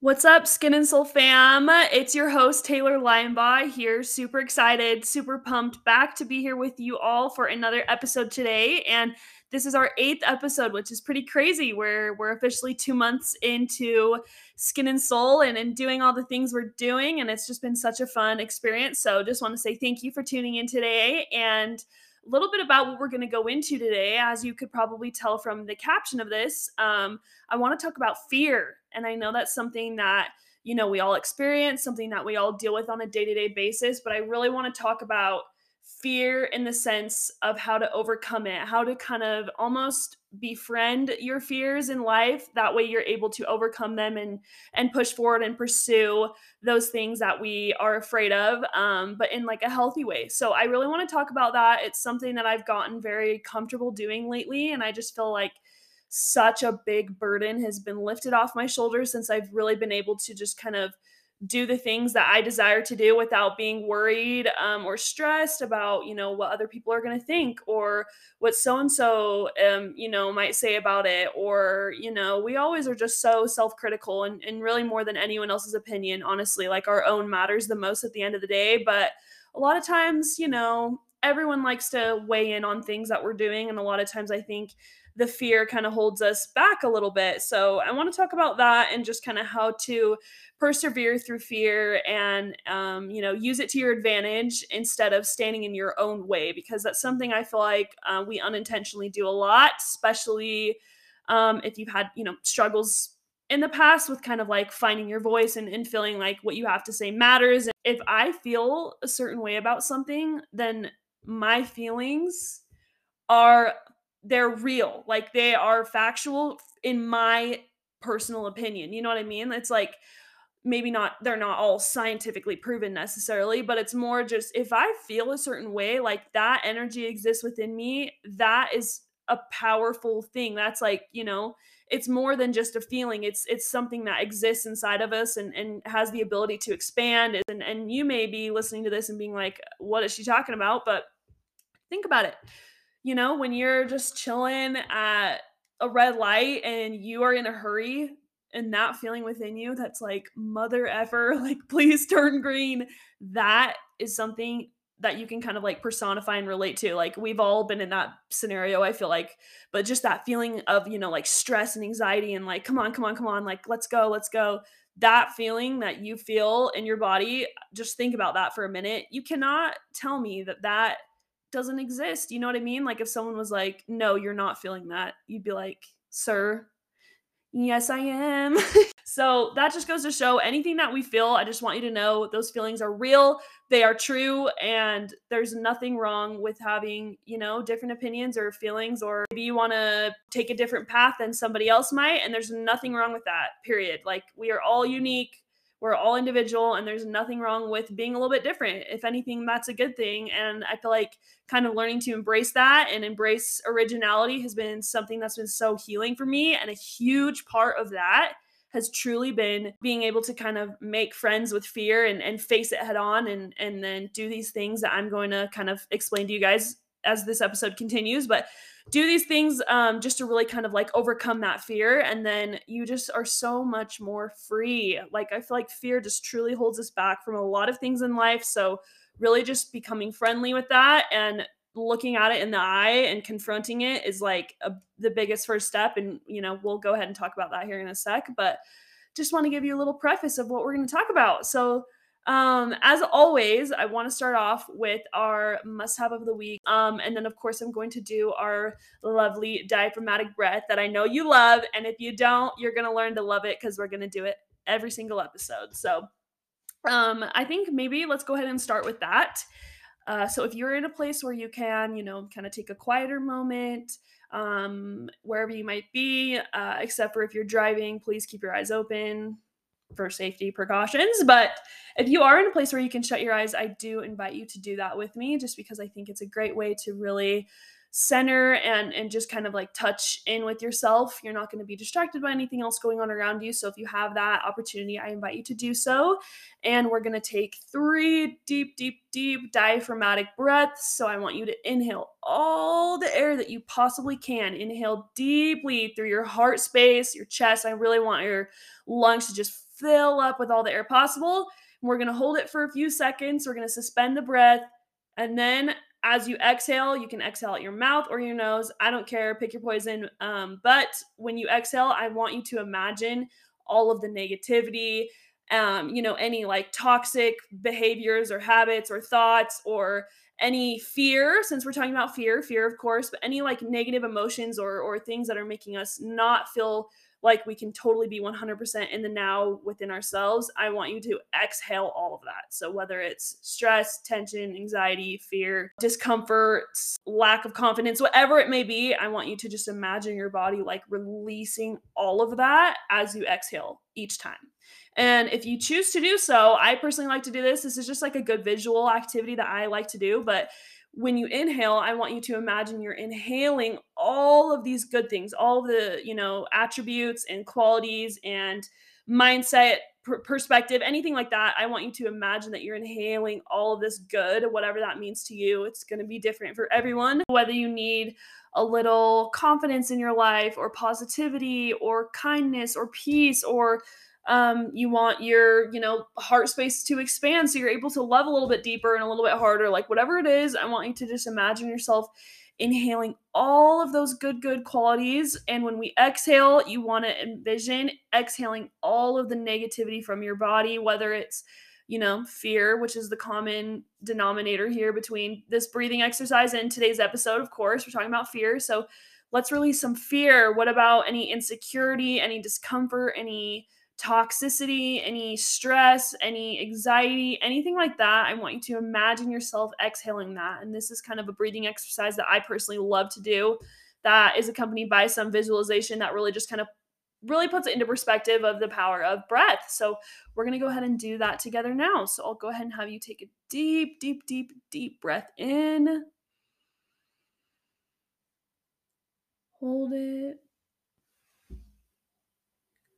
What's up, Skin and Soul fam? It's your host, Taylor Lionbaugh here. Super excited, super pumped back to be here with you all for another episode today. And this is our eighth episode, which is pretty crazy. We're, we're officially two months into Skin and Soul and, and doing all the things we're doing. And it's just been such a fun experience. So just want to say thank you for tuning in today. And a little bit about what we're going to go into today. As you could probably tell from the caption of this, um, I want to talk about fear. And I know that's something that, you know, we all experience, something that we all deal with on a day to day basis. But I really want to talk about fear in the sense of how to overcome it, how to kind of almost befriend your fears in life. That way you're able to overcome them and and push forward and pursue those things that we are afraid of, um, but in like a healthy way. So I really want to talk about that. It's something that I've gotten very comfortable doing lately, and I just feel like such a big burden has been lifted off my shoulders since I've really been able to just kind of do the things that I desire to do without being worried um, or stressed about, you know, what other people are going to think or what so and so, you know, might say about it. Or, you know, we always are just so self critical and, and really more than anyone else's opinion, honestly, like our own matters the most at the end of the day. But a lot of times, you know, everyone likes to weigh in on things that we're doing. And a lot of times I think the fear kind of holds us back a little bit. So I want to talk about that and just kind of how to persevere through fear and um, you know use it to your advantage instead of standing in your own way because that's something I feel like uh, we unintentionally do a lot, especially um, if you've had you know struggles in the past with kind of like finding your voice and, and feeling like what you have to say matters. If I feel a certain way about something, then my feelings are they're real. Like they are factual in my personal opinion. You know what I mean? It's like maybe not they're not all scientifically proven necessarily, but it's more just if I feel a certain way, like that energy exists within me, that is a powerful thing. That's like, you know, it's more than just a feeling. It's it's something that exists inside of us and, and has the ability to expand. And and you may be listening to this and being like, what is she talking about? But think about it you know, when you're just chilling at a red light and you are in a hurry and that feeling within you that's like mother ever like please turn green that is something that you can kind of like personify and relate to like we've all been in that scenario i feel like but just that feeling of you know like stress and anxiety and like come on come on come on like let's go let's go that feeling that you feel in your body just think about that for a minute. You cannot tell me that that doesn't exist. You know what I mean? Like if someone was like, "No, you're not feeling that." You'd be like, "Sir, yes, I am." so, that just goes to show anything that we feel, I just want you to know those feelings are real, they are true, and there's nothing wrong with having, you know, different opinions or feelings or maybe you want to take a different path than somebody else might, and there's nothing wrong with that. Period. Like we are all unique we're all individual and there's nothing wrong with being a little bit different. If anything, that's a good thing. And I feel like kind of learning to embrace that and embrace originality has been something that's been so healing for me. And a huge part of that has truly been being able to kind of make friends with fear and, and face it head on and, and then do these things that I'm going to kind of explain to you guys as this episode continues. But do these things um, just to really kind of like overcome that fear and then you just are so much more free. Like i feel like fear just truly holds us back from a lot of things in life so really just becoming friendly with that and looking at it in the eye and confronting it is like a, the biggest first step and you know we'll go ahead and talk about that here in a sec but just want to give you a little preface of what we're going to talk about. So um, as always, I want to start off with our must have of the week. Um, and then, of course, I'm going to do our lovely diaphragmatic breath that I know you love. And if you don't, you're going to learn to love it because we're going to do it every single episode. So um, I think maybe let's go ahead and start with that. Uh, so if you're in a place where you can, you know, kind of take a quieter moment, um, wherever you might be, uh, except for if you're driving, please keep your eyes open for safety precautions. But if you are in a place where you can shut your eyes, I do invite you to do that with me just because I think it's a great way to really center and and just kind of like touch in with yourself. You're not going to be distracted by anything else going on around you so if you have that opportunity i invite you to do so. And we're going to take three deep deep deep diaphragmatic breaths. So i want you to inhale all the air that you possibly can. Inhale deeply through your heart space your chest. I really want your lungs to just fill up with all the air possible we're going to hold it for a few seconds we're going to suspend the breath and then as you exhale, you can exhale out your mouth or your nose. I don't care, pick your poison. Um, but when you exhale, I want you to imagine all of the negativity, um, you know, any like toxic behaviors or habits or thoughts or any fear, since we're talking about fear, fear, of course, but any like negative emotions or or things that are making us not feel like we can totally be 100% in the now within ourselves, I want you to exhale all of that. So, whether it's stress, tension, anxiety, fear, discomfort, lack of confidence, whatever it may be, I want you to just imagine your body like releasing all of that as you exhale each time. And if you choose to do so, I personally like to do this. This is just like a good visual activity that I like to do, but when you inhale, I want you to imagine you're inhaling all of these good things, all the, you know, attributes and qualities and mindset perspective, anything like that. I want you to imagine that you're inhaling all of this good, whatever that means to you. It's going to be different for everyone, whether you need a little confidence in your life or positivity or kindness or peace or um, you want your you know heart space to expand so you're able to love a little bit deeper and a little bit harder like whatever it is i want you to just imagine yourself inhaling all of those good good qualities and when we exhale you want to envision exhaling all of the negativity from your body whether it's you know fear which is the common denominator here between this breathing exercise and today's episode of course we're talking about fear so let's release some fear. What about any insecurity any discomfort any toxicity, any stress, any anxiety, anything like that, I want you to imagine yourself exhaling that. And this is kind of a breathing exercise that I personally love to do that is accompanied by some visualization that really just kind of really puts it into perspective of the power of breath. So we're going to go ahead and do that together now. So I'll go ahead and have you take a deep, deep, deep, deep breath in. Hold it.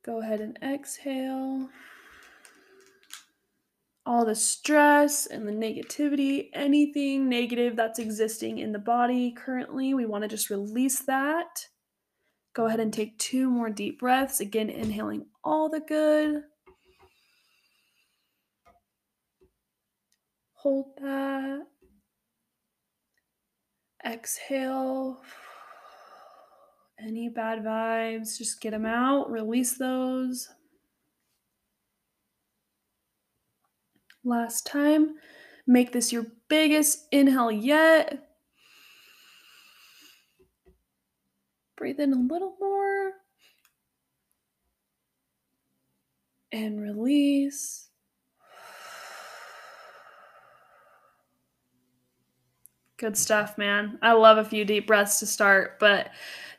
Go ahead and exhale. All the stress and the negativity, anything negative that's existing in the body currently, we want to just release that. Go ahead and take two more deep breaths. Again, inhaling all the good. Hold that. Exhale any bad vibes, just get them out, release those. Last time, make this your biggest inhale yet. Breathe in a little more. And release. Good stuff, man. I love a few deep breaths to start, but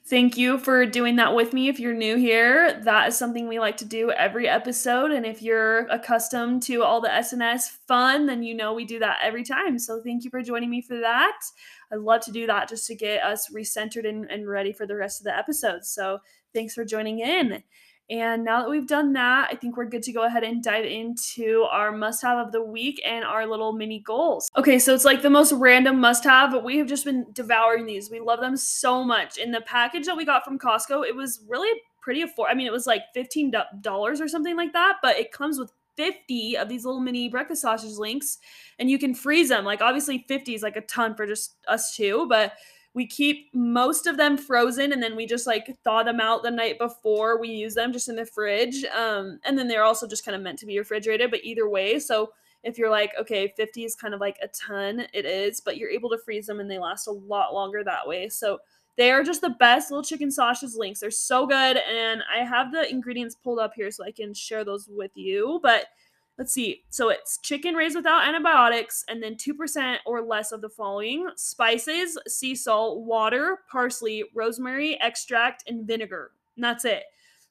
Thank you for doing that with me. If you're new here, that is something we like to do every episode. And if you're accustomed to all the SNS fun, then you know we do that every time. So thank you for joining me for that. I'd love to do that just to get us recentered and, and ready for the rest of the episodes. So thanks for joining in. And now that we've done that, I think we're good to go ahead and dive into our must have of the week and our little mini goals. Okay, so it's like the most random must have, but we have just been devouring these. We love them so much. In the package that we got from Costco, it was really pretty affordable. I mean, it was like $15 or something like that, but it comes with 50 of these little mini breakfast sausage links and you can freeze them. Like, obviously, 50 is like a ton for just us two, but we keep most of them frozen and then we just like thaw them out the night before we use them just in the fridge um, and then they're also just kind of meant to be refrigerated but either way so if you're like okay 50 is kind of like a ton it is but you're able to freeze them and they last a lot longer that way so they are just the best little chicken sausage links they're so good and i have the ingredients pulled up here so i can share those with you but let's see. So it's chicken raised without antibiotics, and then 2% or less of the following spices, sea salt, water, parsley, rosemary, extract, and vinegar. And that's it.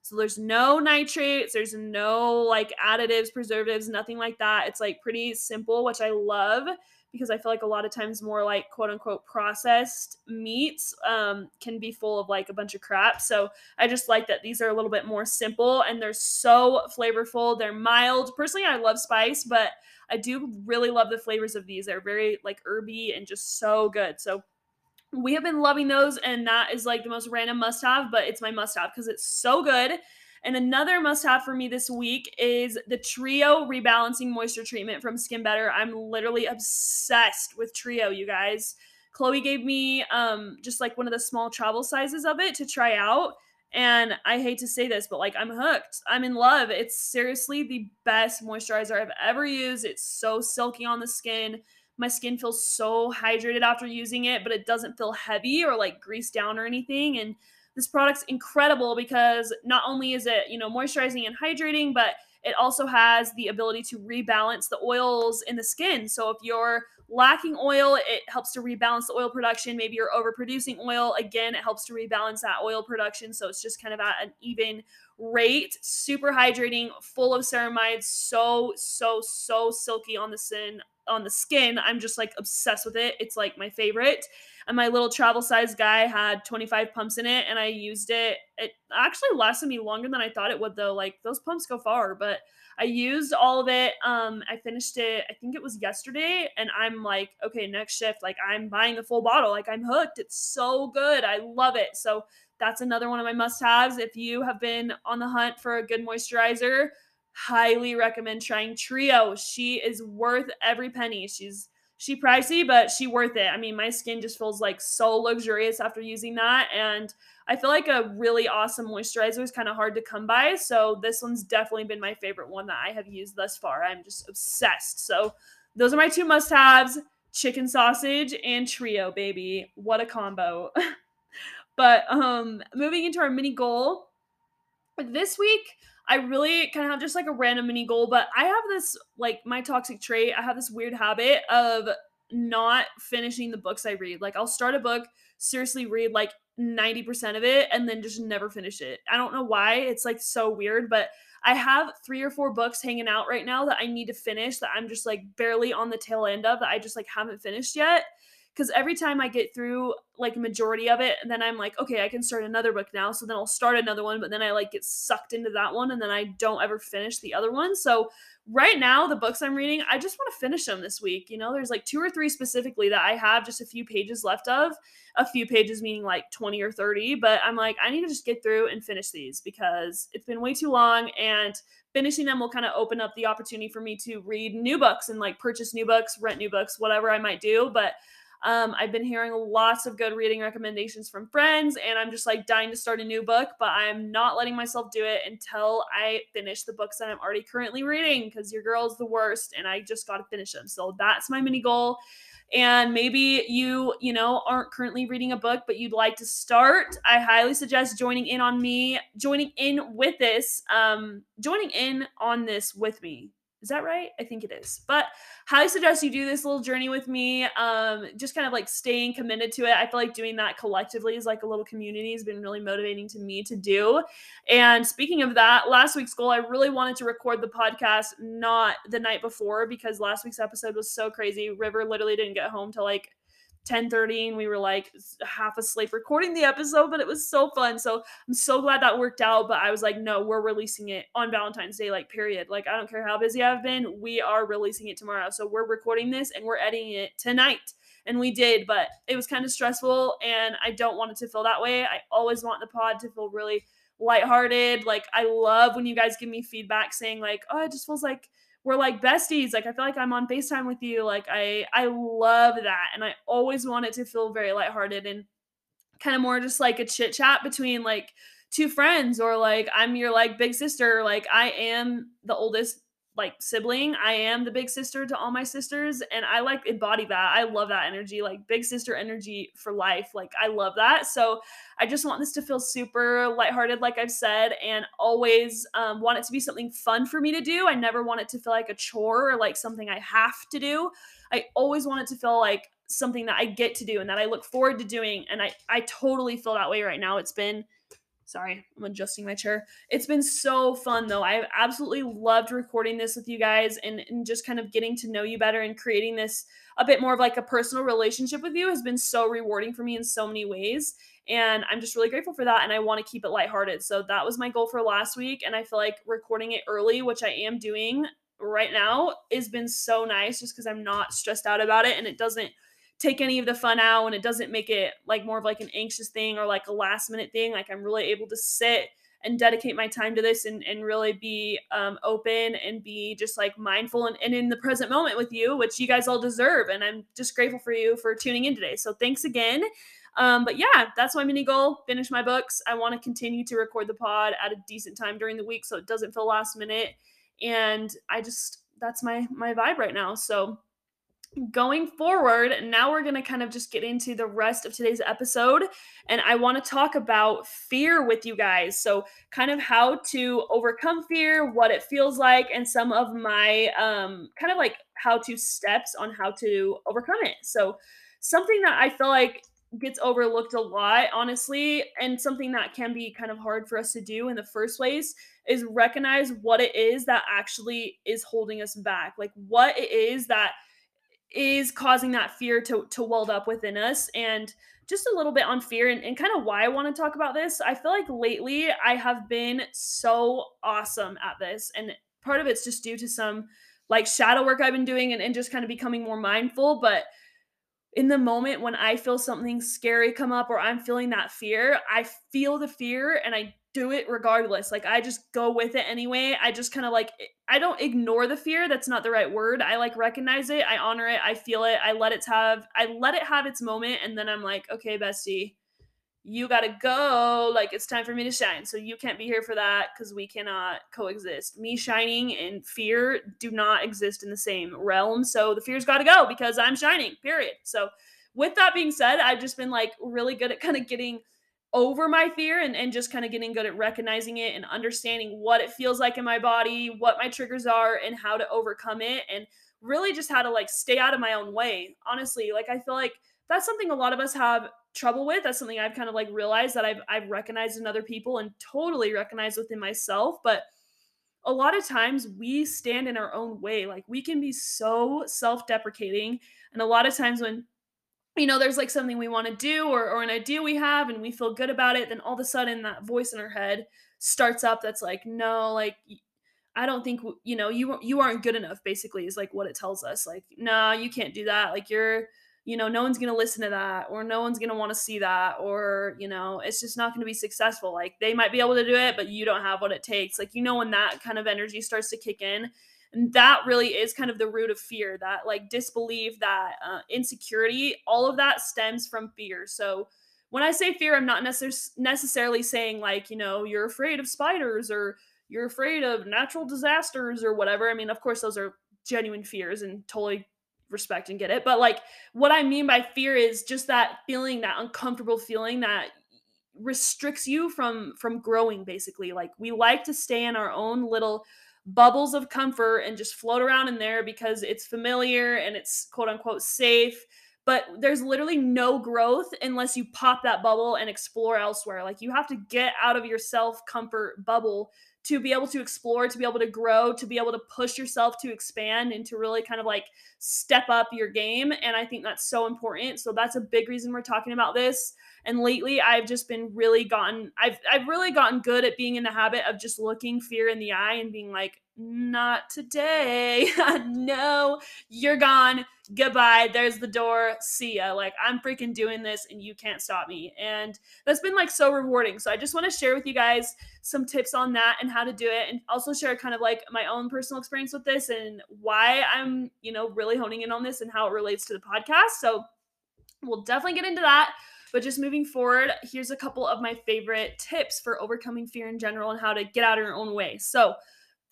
So there's no nitrates, there's no like additives, preservatives, nothing like that. It's like pretty simple, which I love because I feel like a lot of times more like quote unquote processed meats um, can be full of like a bunch of crap. So I just like that these are a little bit more simple and they're so flavorful. They're mild. Personally, I love spice, but I do really love the flavors of these. They're very like herby and just so good. So we have been loving those, and that is like the most random must have, but it's my must have because it's so good. And another must have for me this week is the Trio Rebalancing Moisture Treatment from Skin Better. I'm literally obsessed with Trio, you guys. Chloe gave me um, just like one of the small travel sizes of it to try out. And I hate to say this, but like I'm hooked. I'm in love. It's seriously the best moisturizer I've ever used. It's so silky on the skin. My skin feels so hydrated after using it, but it doesn't feel heavy or like greased down or anything. And this product's incredible because not only is it, you know, moisturizing and hydrating, but it also has the ability to rebalance the oils in the skin. So if you're lacking oil, it helps to rebalance the oil production. Maybe you're overproducing oil. Again, it helps to rebalance that oil production. So it's just kind of at an even rate. Super hydrating, full of ceramides. So, so, so silky on the skin. On the skin, I'm just like obsessed with it. It's like my favorite and my little travel size guy had 25 pumps in it and i used it it actually lasted me longer than i thought it would though like those pumps go far but i used all of it um i finished it i think it was yesterday and i'm like okay next shift like i'm buying the full bottle like i'm hooked it's so good i love it so that's another one of my must haves if you have been on the hunt for a good moisturizer highly recommend trying trio she is worth every penny she's she pricey, but she worth it. I mean, my skin just feels like so luxurious after using that. And I feel like a really awesome moisturizer is kind of hard to come by. So this one's definitely been my favorite one that I have used thus far. I'm just obsessed. So those are my two must haves chicken sausage and trio, baby. What a combo. but um moving into our mini goal this week I really kind of have just like a random mini goal, but I have this like my toxic trait. I have this weird habit of not finishing the books I read. Like I'll start a book, seriously read like 90% of it and then just never finish it. I don't know why. It's like so weird, but I have three or four books hanging out right now that I need to finish that I'm just like barely on the tail end of that I just like haven't finished yet because every time I get through like a majority of it, then I'm like, okay, I can start another book now. So then I'll start another one, but then I like get sucked into that one, and then I don't ever finish the other one. So right now, the books I'm reading, I just want to finish them this week. You know, there's like two or three specifically that I have just a few pages left of, a few pages meaning like 20 or 30, but I'm like, I need to just get through and finish these because it's been way too long and finishing them will kind of open up the opportunity for me to read new books and like purchase new books, rent new books, whatever I might do. But um, I've been hearing lots of good reading recommendations from friends, and I'm just like dying to start a new book, but I'm not letting myself do it until I finish the books that I'm already currently reading because your girl's the worst, and I just got to finish them. So that's my mini goal. And maybe you, you know, aren't currently reading a book, but you'd like to start. I highly suggest joining in on me, joining in with this, um, joining in on this with me is that right? I think it is. But highly suggest you do this little journey with me. Um, just kind of like staying committed to it. I feel like doing that collectively is like a little community has been really motivating to me to do. And speaking of that, last week's goal, I really wanted to record the podcast not the night before because last week's episode was so crazy. River literally didn't get home till like 10 30 and we were like half asleep recording the episode but it was so fun. So i'm so glad that worked out but i was like no we're releasing it on valentine's day like period. Like i don't care how busy i've been we are releasing it tomorrow. So we're recording this and we're editing it tonight. And we did but it was kind of stressful and i don't want it to feel that way. I always want the pod to feel really lighthearted. Like i love when you guys give me feedback saying like oh it just feels like we're like besties. Like I feel like I'm on FaceTime with you. Like I I love that. And I always want it to feel very lighthearted and kind of more just like a chit chat between like two friends or like I'm your like big sister. Like I am the oldest like sibling. I am the big sister to all my sisters and I like embody that. I love that energy, like big sister energy for life. Like I love that. So I just want this to feel super lighthearted, like I've said, and always um, want it to be something fun for me to do. I never want it to feel like a chore or like something I have to do. I always want it to feel like something that I get to do and that I look forward to doing. And I, I totally feel that way right now. It's been Sorry, I'm adjusting my chair. It's been so fun though. I've absolutely loved recording this with you guys and, and just kind of getting to know you better and creating this a bit more of like a personal relationship with you has been so rewarding for me in so many ways. And I'm just really grateful for that. And I want to keep it lighthearted. So that was my goal for last week. And I feel like recording it early, which I am doing right now, has been so nice just because I'm not stressed out about it and it doesn't take any of the fun out and it doesn't make it like more of like an anxious thing or like a last minute thing. Like I'm really able to sit and dedicate my time to this and, and really be um, open and be just like mindful and, and in the present moment with you, which you guys all deserve. And I'm just grateful for you for tuning in today. So thanks again. Um, but yeah, that's my mini goal. Finish my books. I want to continue to record the pod at a decent time during the week so it doesn't feel last minute. And I just that's my my vibe right now. So going forward, now we're going to kind of just get into the rest of today's episode. And I want to talk about fear with you guys. So, kind of how to overcome fear, what it feels like, and some of my um, kind of like how to steps on how to overcome it. So, something that I feel like gets overlooked a lot, honestly, and something that can be kind of hard for us to do in the first place is recognize what it is that actually is holding us back. Like, what it is that is causing that fear to to weld up within us and just a little bit on fear and, and kind of why I want to talk about this. I feel like lately I have been so awesome at this. And part of it's just due to some like shadow work I've been doing and, and just kind of becoming more mindful. But in the moment when I feel something scary come up or I'm feeling that fear, I feel the fear and I do it regardless. Like I just go with it anyway. I just kind of like I don't ignore the fear. That's not the right word. I like recognize it. I honor it. I feel it. I let it have I let it have its moment and then I'm like, "Okay, bestie, you got to go. Like it's time for me to shine. So you can't be here for that cuz we cannot coexist. Me shining and fear do not exist in the same realm. So the fear's got to go because I'm shining. Period. So with that being said, I've just been like really good at kind of getting over my fear and, and just kind of getting good at recognizing it and understanding what it feels like in my body, what my triggers are, and how to overcome it, and really just how to like stay out of my own way. Honestly, like I feel like that's something a lot of us have trouble with. That's something I've kind of like realized that I've I've recognized in other people and totally recognized within myself. But a lot of times we stand in our own way. Like we can be so self-deprecating. And a lot of times when you know, there's like something we want to do or, or an idea we have and we feel good about it, then all of a sudden that voice in our head starts up that's like, no, like, I don't think, you know, you, you aren't good enough, basically, is like what it tells us. Like, no, nah, you can't do that. Like, you're, you know, no one's going to listen to that or no one's going to want to see that or, you know, it's just not going to be successful. Like, they might be able to do it, but you don't have what it takes. Like, you know, when that kind of energy starts to kick in and that really is kind of the root of fear that like disbelief that uh, insecurity all of that stems from fear. So when i say fear i'm not necess- necessarily saying like you know you're afraid of spiders or you're afraid of natural disasters or whatever. I mean of course those are genuine fears and totally respect and get it. But like what i mean by fear is just that feeling that uncomfortable feeling that restricts you from from growing basically. Like we like to stay in our own little bubbles of comfort and just float around in there because it's familiar and it's quote unquote safe. But there's literally no growth unless you pop that bubble and explore elsewhere. Like you have to get out of your self comfort bubble to be able to explore, to be able to grow, to be able to push yourself to expand and to really kind of like step up your game. And I think that's so important. So that's a big reason we're talking about this. And lately I've just been really gotten I've I've really gotten good at being in the habit of just looking fear in the eye and being like, not today. no, you're gone. Goodbye. There's the door. See ya. Like, I'm freaking doing this and you can't stop me. And that's been like so rewarding. So, I just want to share with you guys some tips on that and how to do it. And also share kind of like my own personal experience with this and why I'm, you know, really honing in on this and how it relates to the podcast. So, we'll definitely get into that. But just moving forward, here's a couple of my favorite tips for overcoming fear in general and how to get out of your own way. So,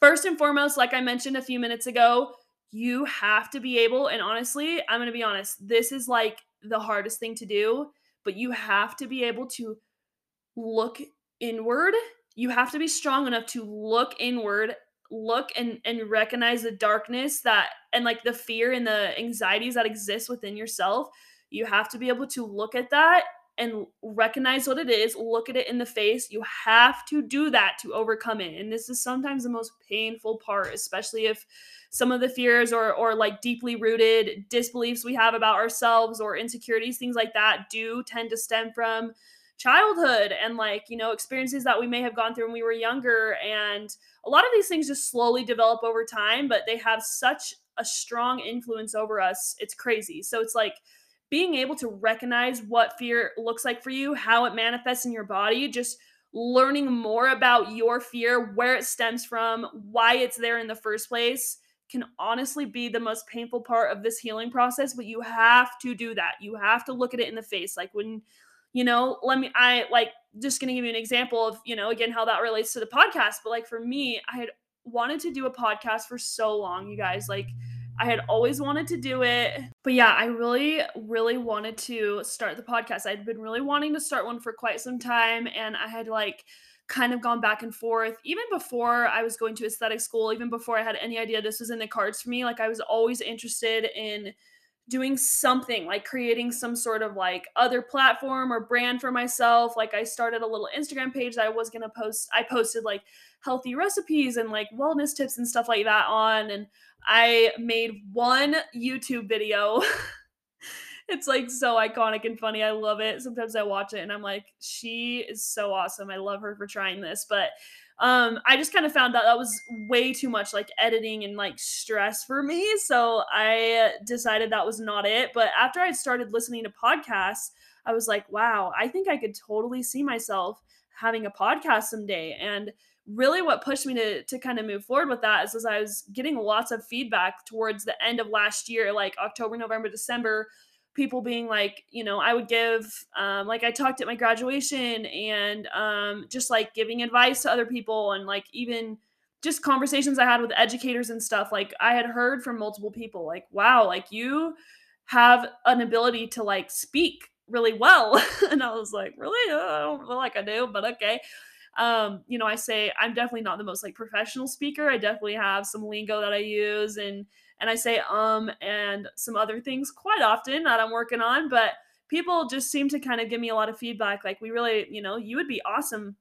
first and foremost, like I mentioned a few minutes ago, you have to be able, and honestly, I'm going to be honest, this is like the hardest thing to do, but you have to be able to look inward. You have to be strong enough to look inward, look and and recognize the darkness that and like the fear and the anxieties that exist within yourself. You have to be able to look at that and recognize what it is, look at it in the face. You have to do that to overcome it. And this is sometimes the most painful part, especially if some of the fears or or like deeply rooted disbeliefs we have about ourselves or insecurities, things like that do tend to stem from childhood and like you know experiences that we may have gone through when we were younger and a lot of these things just slowly develop over time but they have such a strong influence over us it's crazy so it's like being able to recognize what fear looks like for you how it manifests in your body just learning more about your fear where it stems from why it's there in the first place can honestly be the most painful part of this healing process but you have to do that. You have to look at it in the face. Like when you know let me i like just gonna give you an example of you know again how that relates to the podcast but like for me i had wanted to do a podcast for so long you guys like i had always wanted to do it but yeah i really really wanted to start the podcast. I'd been really wanting to start one for quite some time and i had like kind of gone back and forth. Even before i was going to aesthetic school even before i had any idea this was in the cards for me like i was always interested in doing something like creating some sort of like other platform or brand for myself. Like i started a little instagram page that i was going to post i posted like healthy recipes and like wellness tips and stuff like that on and i made one youtube video. It's like so iconic and funny. I love it. Sometimes i watch it and i'm like she is so awesome. I love her for trying this. But um i just kind of found that that was way too much like editing and like stress for me. So i decided that was not it. But after i started listening to podcasts i was like wow i think i could totally see myself having a podcast someday. And really what pushed me to to kind of move forward with that is as i was getting lots of feedback towards the end of last year like october november december people being like, you know, I would give, um, like I talked at my graduation and um, just like giving advice to other people and like even just conversations I had with educators and stuff. Like I had heard from multiple people, like, wow, like you have an ability to like speak really well. and I was like, really? I don't feel like I do, but okay. Um, you know, I say I'm definitely not the most like professional speaker. I definitely have some lingo that I use and and I say um and some other things quite often that I'm working on, but people just seem to kind of give me a lot of feedback like we really, you know, you would be awesome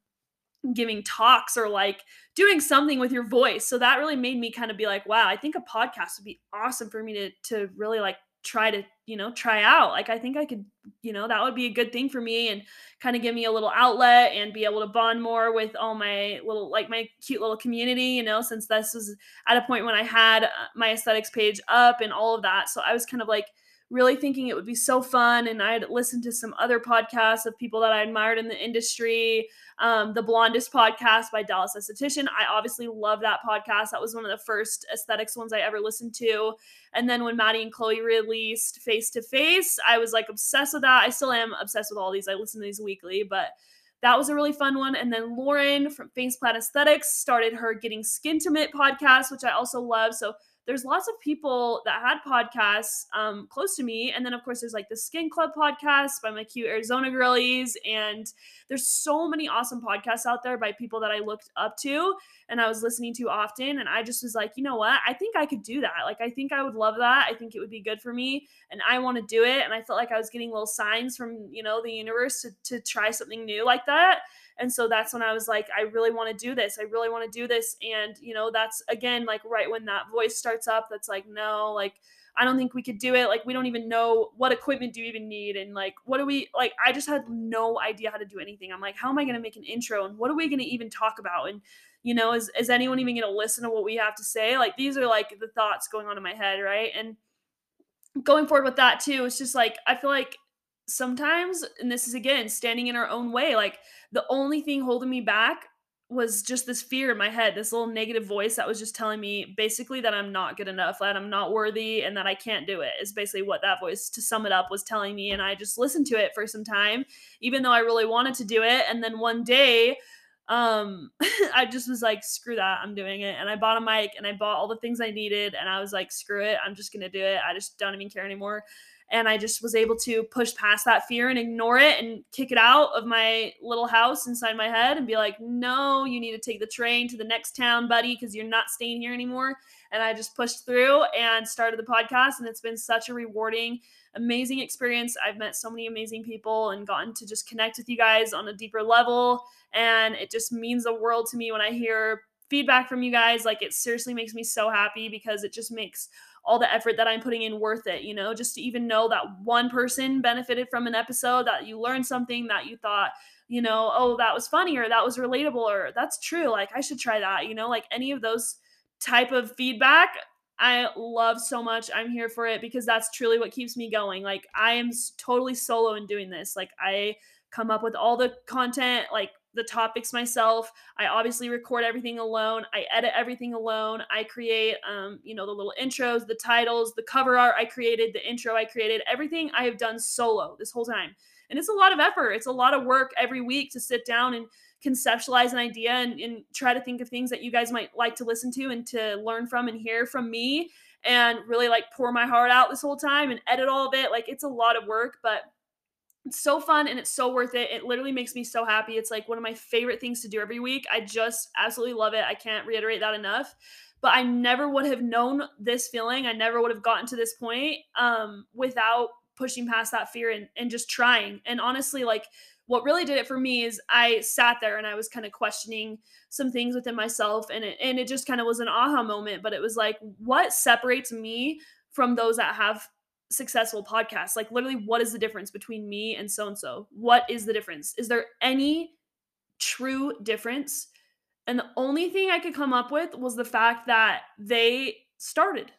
giving talks or like doing something with your voice. So that really made me kind of be like, wow, I think a podcast would be awesome for me to to really like try to you know try out like i think i could you know that would be a good thing for me and kind of give me a little outlet and be able to bond more with all my little like my cute little community you know since this was at a point when i had uh, my aesthetics page up and all of that. So i was kind of like really thinking it would be so fun. And I had listened to some other podcasts of people that I admired in the industry. Um, the Blondest podcast by Dallas Esthetician. I obviously love that podcast. That was one of the first aesthetics ones I ever listened to. And then when Maddie and Chloe released Face to Face, I was like obsessed with that. I still am obsessed with all these. I listen to these weekly, but that was a really fun one. And then Lauren from Face Plant Aesthetics started her Getting Skintimate podcast, which I also love. So there's lots of people that had podcasts um, close to me. And then, of course, there's like the Skin Club podcast by my cute Arizona girlies. And there's so many awesome podcasts out there by people that I looked up to and I was listening to often. And I just was like, you know what? I think I could do that. Like, I think I would love that. I think it would be good for me. And I want to do it. And I felt like I was getting little signs from, you know, the universe to, to try something new like that. And so that's when I was like, I really want to do this. I really want to do this. And, you know, that's again, like right when that voice starts up, that's like, no, like, I don't think we could do it. Like, we don't even know what equipment do you even need. And like, what do we, like, I just had no idea how to do anything. I'm like, how am I going to make an intro? And what are we going to even talk about? And, you know, is, is anyone even going to listen to what we have to say? Like, these are like the thoughts going on in my head. Right. And, going forward with that too it's just like i feel like sometimes, and this is again standing in our own way, like the only thing holding me back was just this fear in my head, this little negative voice that was just telling me basically that I'm not good enough, that I'm not worthy, and that I can't do it. Is basically what that voice, to sum it up, was telling me. And I just listened to it for some time, even though I really wanted to do it. And then one day, um, I just was like, screw that, I'm doing it. And I bought a mic and I bought all the things I needed, and I was like, screw it, I'm just gonna do it. I just don't even care anymore and I just was able to push past that fear and ignore it and kick it out of my little house inside my head and be like, no, you need to take the train to the next town, buddy, because you're not staying here anymore. And I just pushed through and started the podcast, and it's been such a rewarding amazing experience. I've met so many amazing people and gotten to just connect with you guys on a deeper level. And it just means the world to me when I hear feedback from you guys. Like, it seriously makes me so happy because it just makes all the effort that I'm putting in worth it, you know, just to even know that one person benefited from an episode, that you learned something that you thought, you know, oh, that was funny or that was relatable or that's true. Like, I should try that, you know, like any of those type of feedback I love so much. I'm here for it because that's truly what keeps me going. Like I am totally solo in doing this. Like I come up with all the content, like the topics myself. I obviously record everything alone. I edit everything alone. I create um, you know, the little intros, the titles, the cover art I created, the intro I created, everything I have done solo this whole time. And it's a lot of effort. It's a lot of work every week to sit down and conceptualize an idea and, and try to think of things that you guys might like to listen to and to learn from and hear from me and really like pour my heart out this whole time and edit all of it. Like it's a lot of work, but it's so fun and it's so worth it. It literally makes me so happy. It's like one of my favorite things to do every week. I just absolutely love it. I can't reiterate that enough. But I never would have known this feeling. I never would have gotten to this point um, without pushing past that fear and, and just trying. And honestly, like what really did it for me is I sat there and I was kind of questioning some things within myself and it, and it just kind of was an aha moment but it was like what separates me from those that have successful podcasts like literally what is the difference between me and so and so what is the difference is there any true difference and the only thing I could come up with was the fact that they started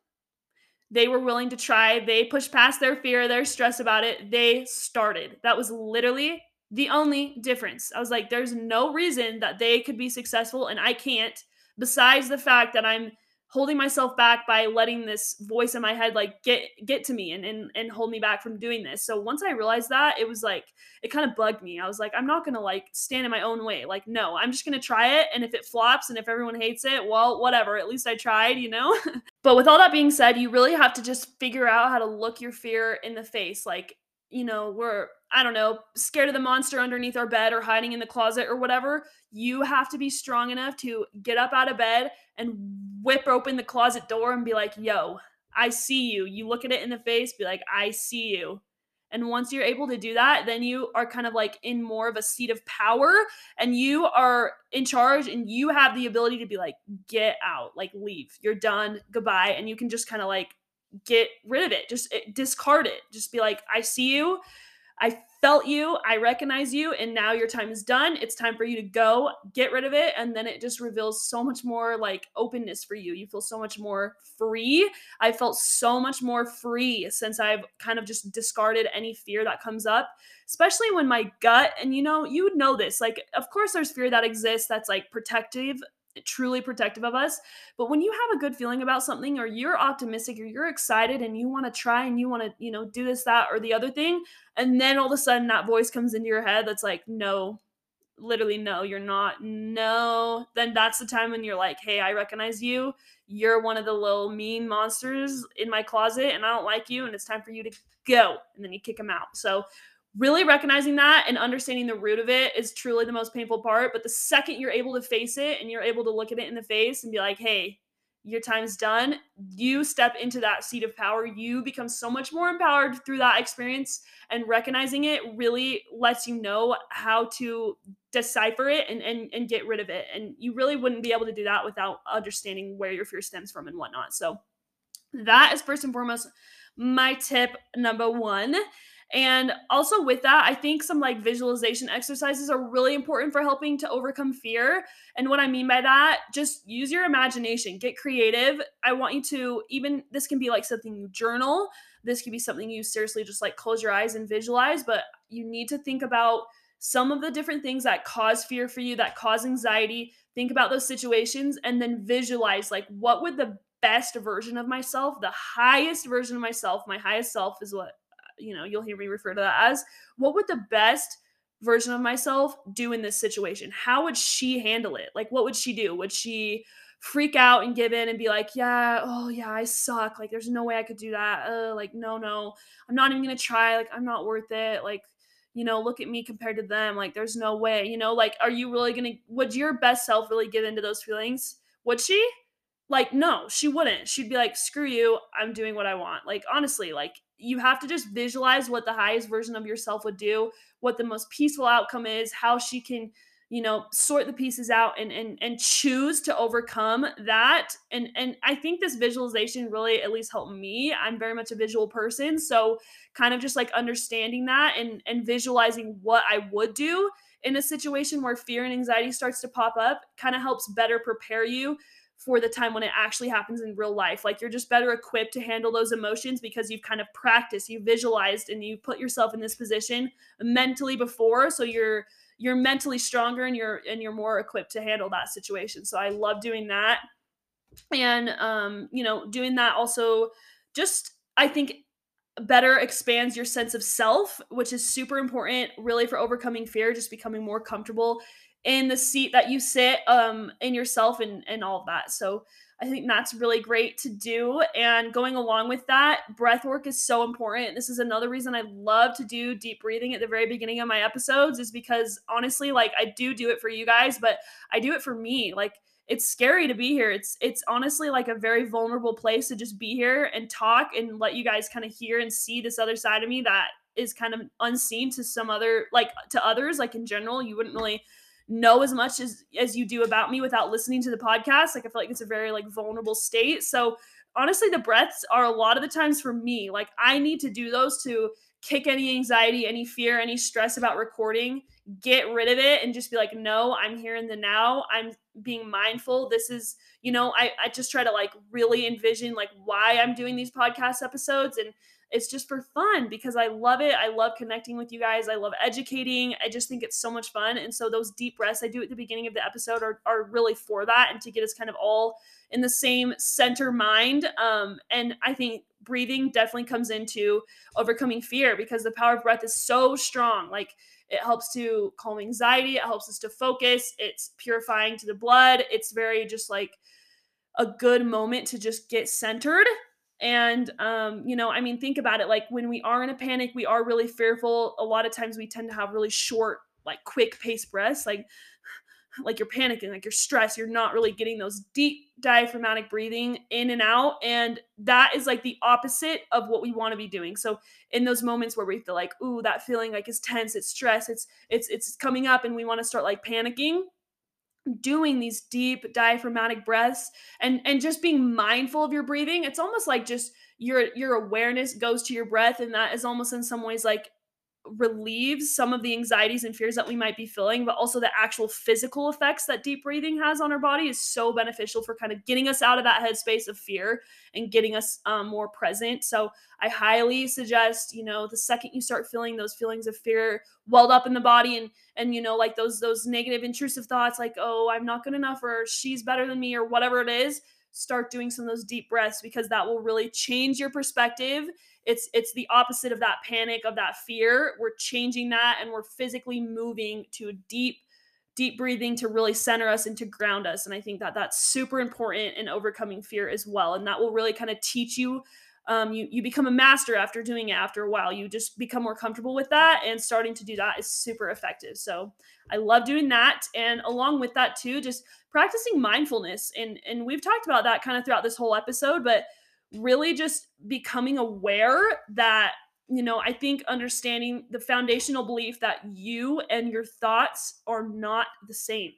they were willing to try. They pushed past their fear, their stress about it. They started. That was literally the only difference. I was like, there's no reason that they could be successful and I can't, besides the fact that I'm holding myself back by letting this voice in my head like get get to me and and, and hold me back from doing this. So once I realized that, it was like it kind of bugged me. I was like, I'm not gonna like stand in my own way. Like, no, I'm just gonna try it. And if it flops and if everyone hates it, well, whatever. At least I tried, you know? but with all that being said, you really have to just figure out how to look your fear in the face. Like you know, we're, I don't know, scared of the monster underneath our bed or hiding in the closet or whatever, you have to be strong enough to get up out of bed and whip open the closet door and be like, yo, I see you. You look at it in the face, be like, I see you. And once you're able to do that, then you are kind of like in more of a seat of power and you are in charge and you have the ability to be like, get out, like leave, you're done, goodbye. And you can just kind of like get rid of it. Just it, discard it. Just be like, I see you. I felt you. I recognize you. And now your time is done. It's time for you to go. Get rid of it. And then it just reveals so much more like openness for you. You feel so much more free. I felt so much more free since I've kind of just discarded any fear that comes up, especially when my gut, and you know, you would know this. Like, of course, there's fear that exists that's like protective truly protective of us. But when you have a good feeling about something or you're optimistic or you're excited and you want to try and you want to, you know, do this, that, or the other thing, and then all of a sudden that voice comes into your head that's like, no, literally, no, you're not, no, then that's the time when you're like, hey, I recognize you. You're one of the little mean monsters in my closet and I don't like you and it's time for you to go. And then you kick them out. So really recognizing that and understanding the root of it is truly the most painful part. But the second you're able to face it and you're able to look at it in the face and be like, hey, your time's done, you step into that seat of power. You become so much more empowered through that experience. And recognizing it really lets you know how to decipher it and, and, and get rid of it. And you really wouldn't be able to do that without understanding where your fear stems from and whatnot. So, that is first and foremost my tip number one. And also with that, I think some like visualization exercises are really important for helping to overcome fear. And what I mean by that, just use your imagination, get creative. I want you to even this can be like something you journal. This could be something you seriously just like close your eyes and visualize, but you need to think about some of the different things that cause fear for you, that cause anxiety. Think about those situations and then visualize like what would the best version of myself, the highest version of myself, my highest self is what you know, you'll hear me refer to that as what would the best version of myself do in this situation? How would she handle it? Like, what would she do? Would she freak out and give in and be like, yeah, oh yeah, I suck. Like, there's no way I could do that. Uh, like, no, no, I'm not even gonna try. Like, I'm not worth it. Like, you know, look at me compared to them. Like, there's no way. You know, like, are you really gonna? Would your best self really give into those feelings? Would she? Like, no, she wouldn't. She'd be like, screw you. I'm doing what I want. Like, honestly, like, you have to just visualize what the highest version of yourself would do, what the most peaceful outcome is, how she can you know sort the pieces out and and and choose to overcome that. And and i think this visualization really at least helped me. I'm very much a visual person so kind of just like understanding that and and visualizing what i would do in a situation where fear and anxiety starts to pop up kind of helps better prepare you for the time when it actually happens in real life. Like you're just better equipped to handle those emotions because you've kind of practiced, you visualized, and you put yourself in this position mentally before. So you're you're mentally stronger and you're and you're more equipped to handle that situation. So I love doing that. And um, you know, doing that also just I think better expands your sense of self, which is super important really for overcoming fear, just becoming more comfortable in the seat that you sit um in yourself and and all of that. So I think that's really great to do. And going along with that, breath work is so important. This is another reason I love to do deep breathing at the very beginning of my episodes, is because honestly, like I do do it for you guys, but I do it for me. Like it's scary to be here. It's it's honestly like a very vulnerable place to just be here and talk and let you guys kind of hear and see this other side of me that is kind of unseen to some other like to others like in general you wouldn't really know as much as as you do about me without listening to the podcast. Like i feel like it's a very like vulnerable state. So honestly the breaths are a lot of the times for me. Like i need to do those to kick any anxiety any fear any stress about recording get rid of it and just be like no i'm here in the now. I'm being mindful. This is you know i, I just try to like really envision like why i'm doing these podcast episodes and it's just for fun because I love it. I love connecting with you guys. I love educating. I just think it's so much fun. And so those deep breaths I do at the beginning of the episode are, are really for that and to get us kind of all in the same center mind. Um, and I think breathing definitely comes into overcoming fear because the power of breath is so strong. Like it helps to calm anxiety, it helps us to focus, it's purifying to the blood. It's very just like a good moment to just get centered and, um, you know, I mean, think about it. Like when we are in a panic, we are really fearful. A lot of times we tend to have really short, like quick pace breaths, like, like you're panicking, like you're stressed. You're not really getting those deep diaphragmatic breathing in and out. And that is like the opposite of what we want to be doing. So in those moments where we feel like, ooh, that feeling like is tense, it's stress, it's, it's, it's coming up and we want to start like panicking doing these deep diaphragmatic breaths and and just being mindful of your breathing it's almost like just your your awareness goes to your breath and that is almost in some ways like relieves some of the anxieties and fears that we might be feeling, but also the actual physical effects that deep breathing has on our body is so beneficial for kind of getting us out of that headspace of fear and getting us um, more present. So I highly suggest, you know, the second you start feeling those feelings of fear welled up in the body and and you know like those those negative intrusive thoughts like oh I'm not good enough or she's better than me or whatever it is start doing some of those deep breaths because that will really change your perspective. It's it's the opposite of that panic of that fear. We're changing that and we're physically moving to deep deep breathing to really center us and to ground us. And i think that that's super important in overcoming fear as well. And that will really kind of teach you um, you you become a master after doing it after a while. You just become more comfortable with that and starting to do that is super effective. So i love doing that and along with that too just practicing mindfulness. And and we've talked about that kind of throughout this whole episode but really just becoming aware that you know i think understanding the foundational belief that you and your thoughts are not the same.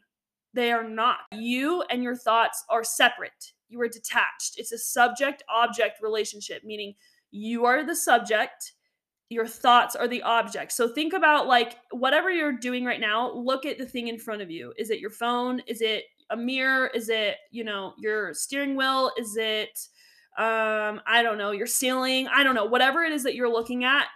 They are not. You and your thoughts are separate you are detached. It's a subject object relationship meaning you are the subject your thoughts are the object. So think about like whatever you're doing right now look at the thing in front of you. Is it your phone? Is it a mirror? Is it you know your steering wheel? Is it um, I don't know, your ceiling, I don't know, whatever it is that you're looking at,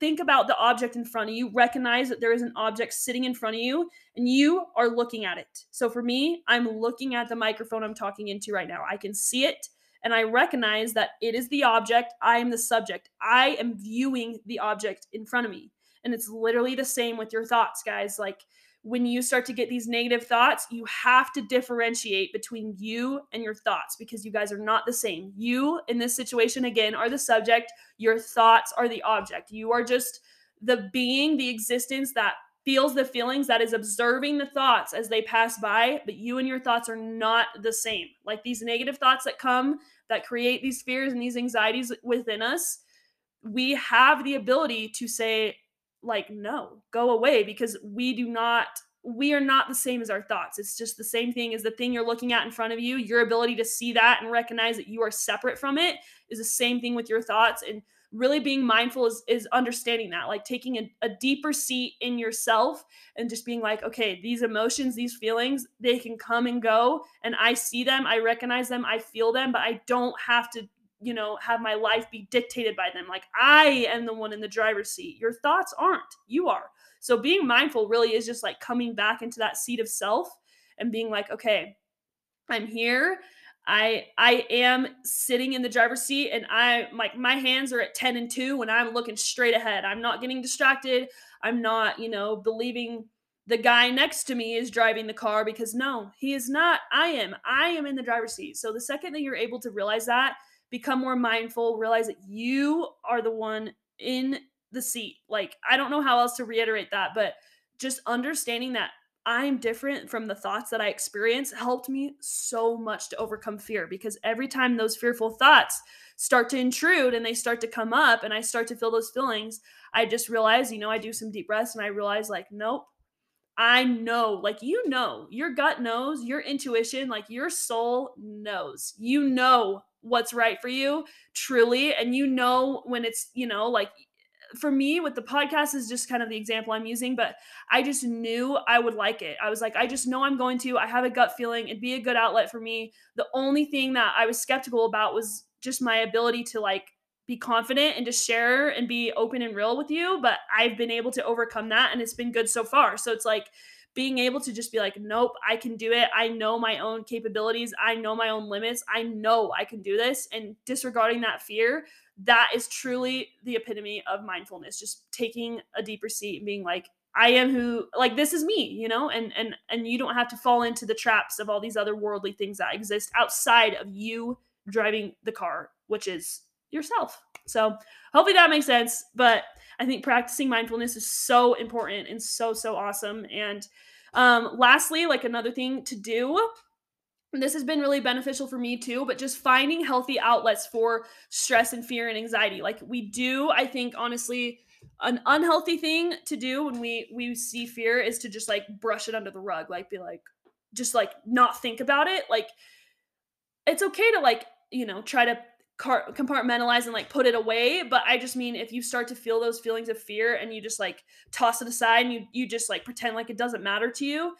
think about the object in front of you, recognize that there is an object sitting in front of you, and you are looking at it. So for me, I'm looking at the microphone I'm talking into right now. I can see it and I recognize that it is the object. I am the subject. I am viewing the object in front of me. And it's literally the same with your thoughts, guys. Like, when you start to get these negative thoughts, you have to differentiate between you and your thoughts because you guys are not the same. You, in this situation, again, are the subject, your thoughts are the object. You are just the being, the existence that feels the feelings, that is observing the thoughts as they pass by, but you and your thoughts are not the same. Like these negative thoughts that come that create these fears and these anxieties within us we have the ability to say, like, no, go away because we do not we are not the same as our thoughts. It's just the same thing as the thing you're looking at in front of you. Your ability to see that and recognize that you are separate from it is the same thing with your thoughts. And really being mindful is, is understanding that, like taking a, a deeper seat in yourself and just being like, okay, these emotions, these feelings, they can come and go. And I see them, I recognize them, I feel them, but I don't have to you know, have my life be dictated by them. Like I am the one in the driver's seat. Your thoughts aren't. You are. So being mindful really is just like coming back into that seat of self and being like, okay, I'm here. I I am sitting in the driver's seat and I like my hands are at 10 and 2 when I'm looking straight ahead. I'm not getting distracted. I'm not, you know, believing the guy next to me is driving the car because no, he is not. I am. I am in the driver's seat. So the second that you're able to realize that, become more mindful, realize that you are the one in the seat. Like, I don't know how else to reiterate that, but just understanding that I'm different from the thoughts that I experience helped me so much to overcome fear because every time those fearful thoughts start to intrude and they start to come up and I start to feel those feelings, I just realize, you know, I do some deep breaths and I realize, like, nope, I know, like, you know, your gut knows, your intuition, like, your soul knows. You know what's right for you, truly. And you know when it's, you know, like, for me with the podcast is just kind of the example I'm using, but I just knew I would like it. I was like, I just know I'm going to. I have a gut feeling it'd be a good outlet for me. The only thing that I was skeptical about was just my ability to like be confident and just share and be open and real with you. But I've been able to overcome that and it's been good so far. So it's like being able to just be like, nope, I can do it. I know my own capabilities. I know my own limits. I know I can do this. And disregarding that fear that is truly the epitome of mindfulness just taking a deeper seat and being like i am who like this is me you know and and and you don't have to fall into the traps of all these other worldly things that exist outside of you driving the car which is yourself. So hopefully that makes sense but i think practicing mindfulness is so important and so so awesome. And um lastly like another thing to do this has been really beneficial for me too but just finding healthy outlets for stress and fear and anxiety. Like we do i think honestly an unhealthy thing to do when we we see fear is to just like brush it under the rug like be like just like not think about it. Like it's okay to like you know try to car- compartmentalize and like put it away but i just mean if you start to feel those feelings of fear and you just like toss it aside and you you just like pretend like it doesn't matter to you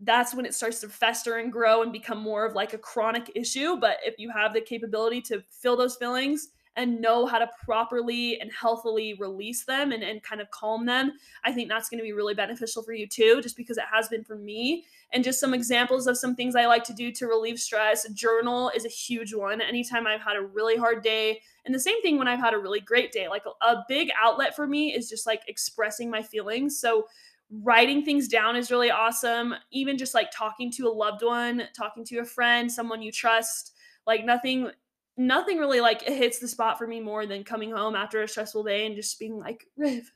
that's when it starts to fester and grow and become more of like a chronic issue. But if you have the capability to feel those feelings and know how to properly and healthily release them and, and kind of calm them, I think that's going to be really beneficial for you too, just because it has been for me. And just some examples of some things I like to do to relieve stress. Journal is a huge one. Anytime I've had a really hard day, and the same thing when I've had a really great day. Like a, big outlet for me is just like expressing my feelings. So writing things down is really awesome. Even just like talking to a loved one, talking to a friend, someone you trust, like nothing nothing really like hits the spot for me more than coming home after a stressful day and just being like, Riv,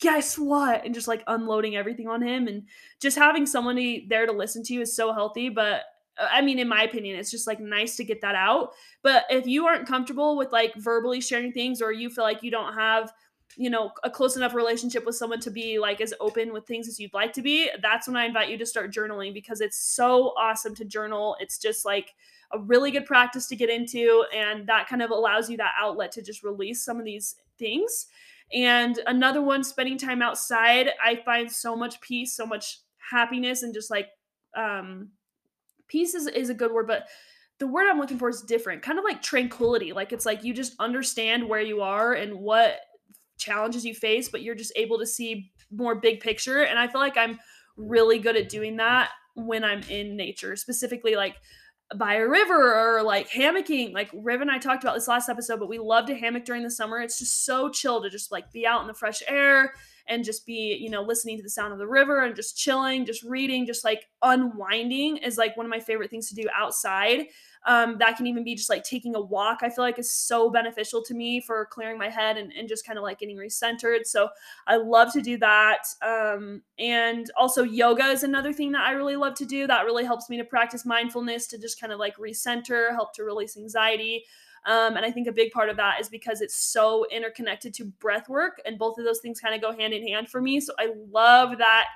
guess what? And just like unloading everything on him and just having somebody there to listen to you is so healthy. But uh, I mean, in my opinion, it's just like nice to get that out. But if you aren't comfortable with like verbally sharing things or you feel like you don't have you know a close enough relationship with someone to be like as open with things as you'd like to be that's when i invite you to start journaling because it's so awesome to journal it's just like a really good practice to get into and that kind of allows you that outlet to just release some of these things and another one spending time outside i find so much peace so much happiness and just like um peace is, is a good word but the word i'm looking for is different kind of like tranquility like it's like you just understand where you are and what challenges you face, but you're just able to see more big picture. And I feel like I'm really good at doing that when I'm in nature, specifically like by a river or like hammocking. Like Riv and I talked about this last episode, but we love to hammock during the summer. It's just so chill to just like be out in the fresh air and just be, you know, listening to the sound of the river and just chilling, just reading, just like unwinding is like one of my favorite things to do outside. Um, that can even be just like taking a walk, I feel like is so beneficial to me for clearing my head and, and just kind of like getting recentered. So I love to do that. Um, and also, yoga is another thing that I really love to do. That really helps me to practice mindfulness, to just kind of like recenter, help to release anxiety. Um, and I think a big part of that is because it's so interconnected to breath work, and both of those things kind of go hand in hand for me. So I love that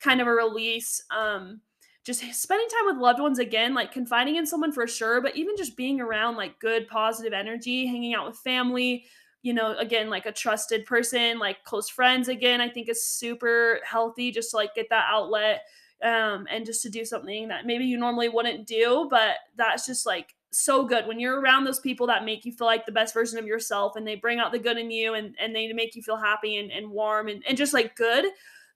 kind of a release. Um, just spending time with loved ones again, like confiding in someone for sure, but even just being around like good, positive energy, hanging out with family, you know, again, like a trusted person, like close friends again, I think is super healthy just to like get that outlet um, and just to do something that maybe you normally wouldn't do, but that's just like so good. When you're around those people that make you feel like the best version of yourself and they bring out the good in you and, and they make you feel happy and, and warm and, and just like good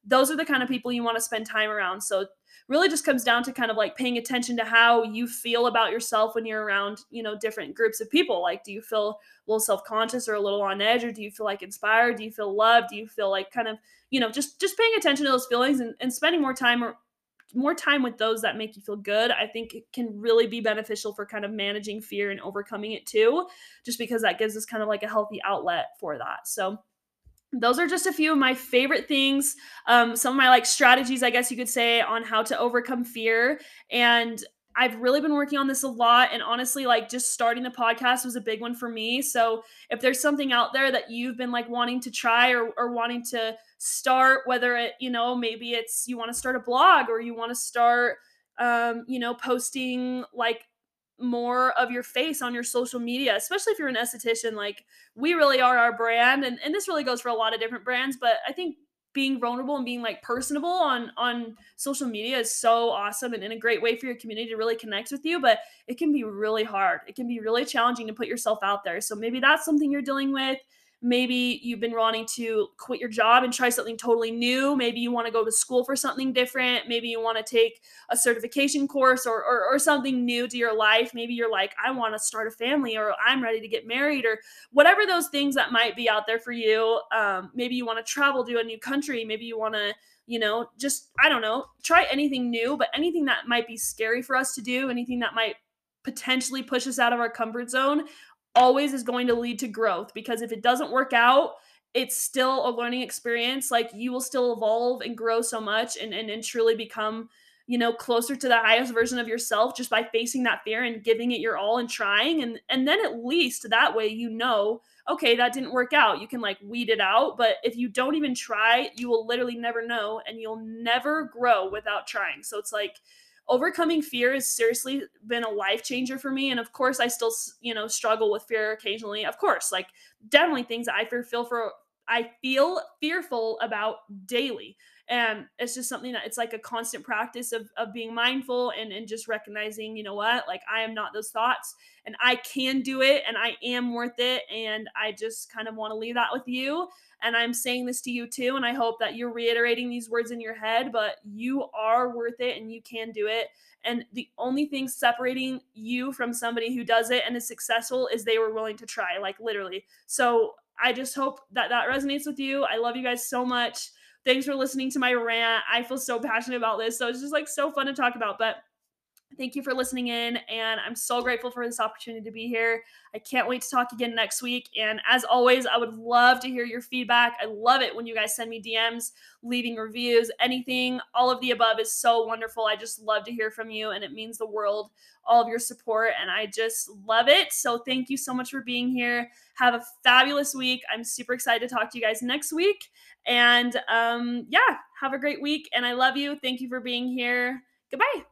those are the kind of people you want to spend time around. So really just comes down to kind of like paying attention to how you feel about yourself when you're around you know different groups of people. Like do you feel a little self-conscious or a little on edge or do you feel like inspired? Do you feel loved? Do you feel like kind of you know just just paying attention to those feelings and, and spending more time more time with those that make you feel good, I think it can really be beneficial for kind of managing fear and overcoming it too, just because that gives us kind of like a healthy outlet for that. So, those are just a few of my favorite things um, some of my like strategies i guess you could say on how to overcome fear and I've really been working on this a lot. And honestly, like just starting the podcast was a big one for me. So if there's something out there that you've been like wanting to try or, or wanting to start, whether it, you know, maybe it's you want to start a blog or you want to start, um, you know, posting like more of your face on your social media, especially if you're an esthetician, like we really are our brand. And, and this really goes for a lot of different brands, but I think being vulnerable and being like personable on on social media is so awesome and in a great way for your community to really connect with you but it can be really hard. It can be really challenging to put yourself out there. So maybe that's something you're dealing with maybe you've been wanting to quit your job and try something totally new. Maybe you want to go to school for something different. Maybe you want to take a certification course or, or, or something new to your life. Maybe you're like i want to start a family or i'm ready to get married or whatever those things that might be out there for you. Um, maybe you want to travel to a new country. Maybe you want to you know just i don't know try anything new but anything that might be scary for us to do anything that might potentially push us out of our comfort zone always is going to lead to growth because if it doesn't work out, it's still a learning experience. Like you will still evolve and grow so much and, and, and truly become, you know, closer to the highest version of yourself just by facing that fear and giving it your all and trying. And and then at least that way you know, okay, that didn't work out. You can like weed it out. But if you don't even try, you will literally never know and you'll never grow without trying. So it's like overcoming fear has seriously been a life changer for me and of course i still you know struggle with fear occasionally. Of course like definitely things i feel for i feel fearful about daily and it's just something that it's like a constant practice of, of being mindful and, and just recognizing you know what like i am not those thoughts and i can do it and i am worth it and i just kind of want to leave that with you and I'm saying this to you too. And I hope that you're reiterating these words in your head, but you are worth it and you can do it. And the only thing separating you from somebody who does it and is successful is they were willing to try, like literally. So I just hope that that resonates with you. I love you guys so much. Thanks for listening to my rant. I feel so passionate about this. So it's just like so fun to talk about. But Thank you for listening in, and I'm so grateful for this opportunity to be here. I can't wait to talk again next week. And as always, I would love to hear your feedback. I love it when you guys send me DMs, leaving reviews, anything, all of the above is so wonderful. I just love to hear from you, and it means the world, all of your support, and I just love it. So thank you so much for being here. Have a fabulous week. I'm super excited to talk to you guys next week. And um, yeah, have a great week, and I love you. Thank you for being here. Goodbye.